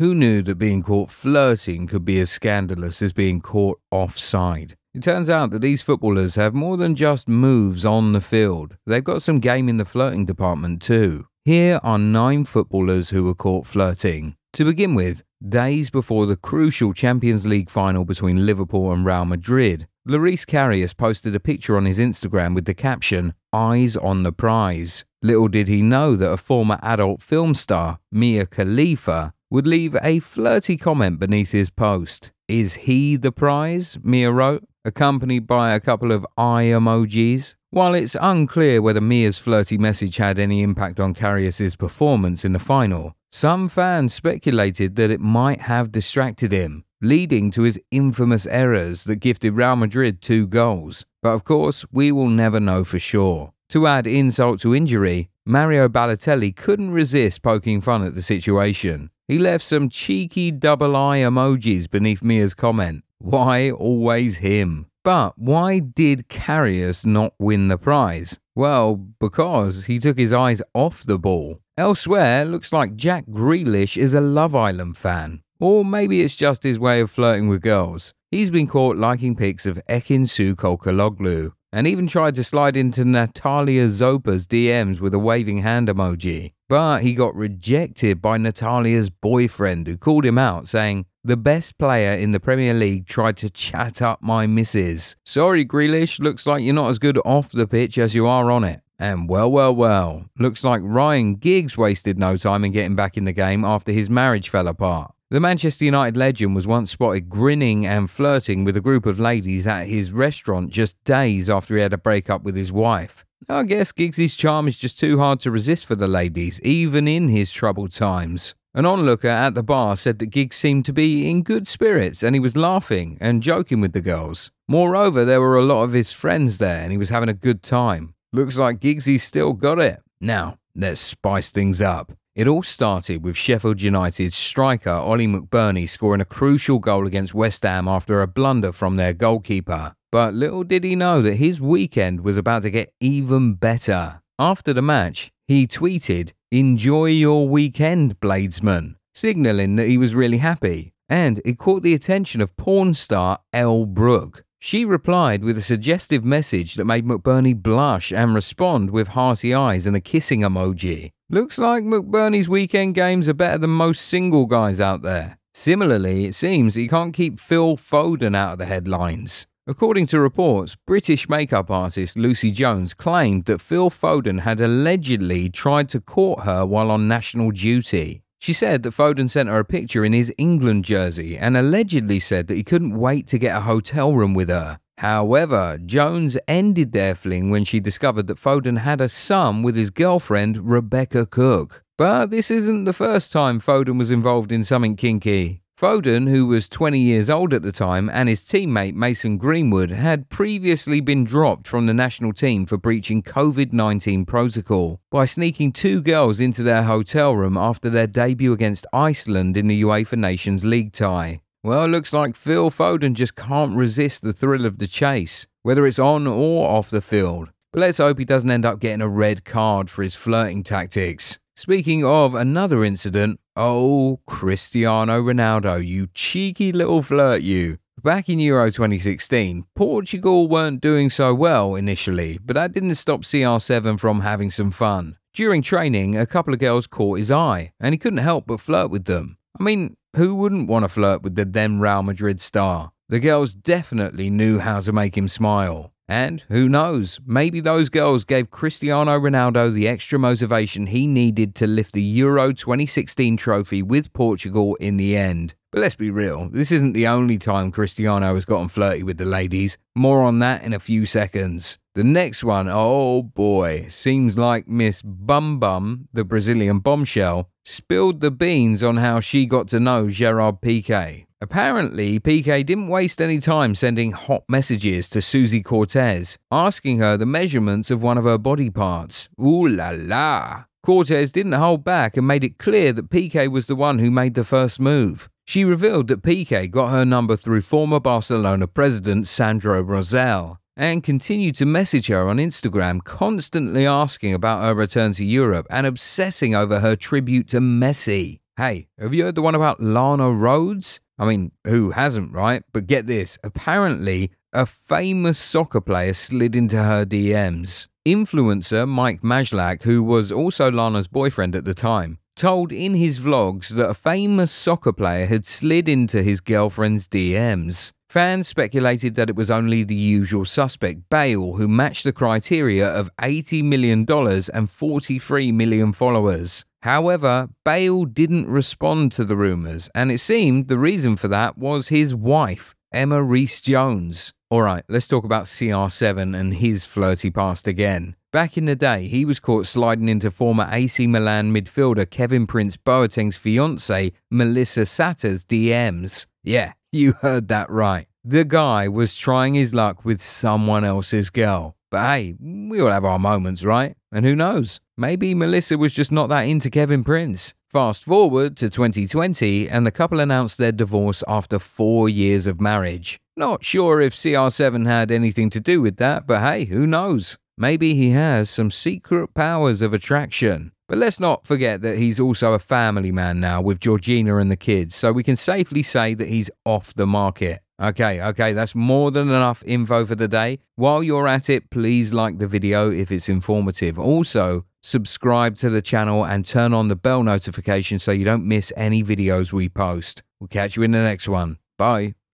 Who knew that being caught flirting could be as scandalous as being caught offside? It turns out that these footballers have more than just moves on the field. They've got some game in the flirting department too. Here are nine footballers who were caught flirting. To begin with, days before the crucial Champions League final between Liverpool and Real Madrid, Loris Karius posted a picture on his Instagram with the caption, Eyes on the prize. Little did he know that a former adult film star, Mia Khalifa, would leave a flirty comment beneath his post. Is he the prize? Mia wrote, accompanied by a couple of eye emojis. While it's unclear whether Mia's flirty message had any impact on Karius's performance in the final, some fans speculated that it might have distracted him, leading to his infamous errors that gifted Real Madrid two goals. But of course, we will never know for sure. To add insult to injury, Mario Balotelli couldn't resist poking fun at the situation. He left some cheeky double eye emojis beneath Mia's comment. Why always him? But why did Karius not win the prize? Well, because he took his eyes off the ball. Elsewhere, looks like Jack Grealish is a Love Island fan. Or maybe it's just his way of flirting with girls. He's been caught liking pics of Ekin-Su Kolkaloglu and even tried to slide into Natalia Zoppa's DMs with a waving hand emoji. But he got rejected by Natalia's boyfriend, who called him out, saying, The best player in the Premier League tried to chat up my missus. Sorry, Grealish, looks like you're not as good off the pitch as you are on it. And well, well, well, looks like Ryan Giggs wasted no time in getting back in the game after his marriage fell apart. The Manchester United legend was once spotted grinning and flirting with a group of ladies at his restaurant just days after he had a breakup with his wife. I guess Giggs's charm is just too hard to resist for the ladies, even in his troubled times. An onlooker at the bar said that Giggs seemed to be in good spirits and he was laughing and joking with the girls. Moreover, there were a lot of his friends there and he was having a good time. Looks like Giggsy's still got it. Now, let's spice things up. It all started with Sheffield United's striker Oli McBurnie scoring a crucial goal against West Ham after a blunder from their goalkeeper. But little did he know that his weekend was about to get even better. After the match, he tweeted, Enjoy your weekend, Bladesman, signalling that he was really happy. And it caught the attention of porn star Elle Brooke. She replied with a suggestive message that made McBurnie blush and respond with hearty eyes and a kissing emoji. Looks like McBurnie's weekend games are better than most single guys out there. Similarly, it seems you can't keep Phil Foden out of the headlines. According to reports, British makeup artist Lucy Jones claimed that Phil Foden had allegedly tried to court her while on national duty. She said that Foden sent her a picture in his England jersey and allegedly said that he couldn't wait to get a hotel room with her. However, Jones ended their fling when she discovered that Foden had a son with his girlfriend, Rebecca Cooke. But this isn't the first time Foden was involved in something kinky. Foden, who was 20 years old at the time, and his teammate Mason Greenwood had previously been dropped from the national team for breaching COVID 19 protocol by sneaking two girls into their hotel room after their debut against Iceland in the UEFA Nations League tie. Well, it looks like Phil Foden just can't resist the thrill of the chase, whether it's on or off the field. But let's hope he doesn't end up getting a red card for his flirting tactics. Speaking of another incident, oh, Cristiano Ronaldo, you cheeky little flirt, you. Back in Euro 2016, Portugal weren't doing so well initially, but that didn't stop CR7 from having some fun. During training, a couple of girls caught his eye, and he couldn't help but flirt with them. I mean, who wouldn't want to flirt with the then Real Madrid star? The girls definitely knew how to make him smile. And who knows, maybe those girls gave Cristiano Ronaldo the extra motivation he needed to lift the Euro 2016 trophy with Portugal in the end. But let's be real, this isn't the only time Cristiano has gotten flirty with the ladies. More on that in a few seconds. The next one, oh boy, seems like Miss Bum Bum, the Brazilian bombshell, spilled the beans on how she got to know Gerard Piqué. Apparently, Piqué didn't waste any time sending hot messages to Suzy Cortez, asking her the measurements of one of her body parts. Ooh la la! Cortez didn't hold back and made it clear that Piqué was the one who made the first move. She revealed that Piqué got her number through former Barcelona president Sandro Rosell and continued to message her on Instagram, constantly asking about her return to Europe and obsessing over her tribute to Messi. Hey, have you heard the one about Lana Rhoades? I mean, who hasn't, right? But get this apparently, a famous soccer player slid into her DMs. Influencer Mike Majlak, who was also Lana's boyfriend at the time, told in his vlogs that a famous soccer player had slid into his girlfriend's DMs. Fans speculated that it was only the usual suspect, Bale, who matched the criteria of $80 million and 43 million followers. However, Bale didn't respond to the rumours, and it seemed the reason for that was his wife, Emma Rhys Jones. Alright, let's talk about CR7 and his flirty past again. Back in the day, he was caught sliding into former AC Milan midfielder Kevin Prince Boateng's fiancée, Melissa Satta's DMs. Yeah, you heard that right. The guy was trying his luck with someone else's girl. But hey, we all have our moments, right? And who knows? Maybe Melissa was just not that into Kevin Prince. Fast forward to 2020, and the couple announced their divorce after four years of marriage. Not sure if CR7 had anything to do with that, but hey, who knows? Maybe he has some secret powers of attraction. But let's not forget that he's also a family man now with Georgina and the kids, so we can safely say that he's off the market. Okay, okay, that's more than enough info for today. While you're at it, please like the video if it's informative. Also, subscribe to the channel and turn on the bell notification so you don't miss any videos we post. We'll catch you in the next one. Bye.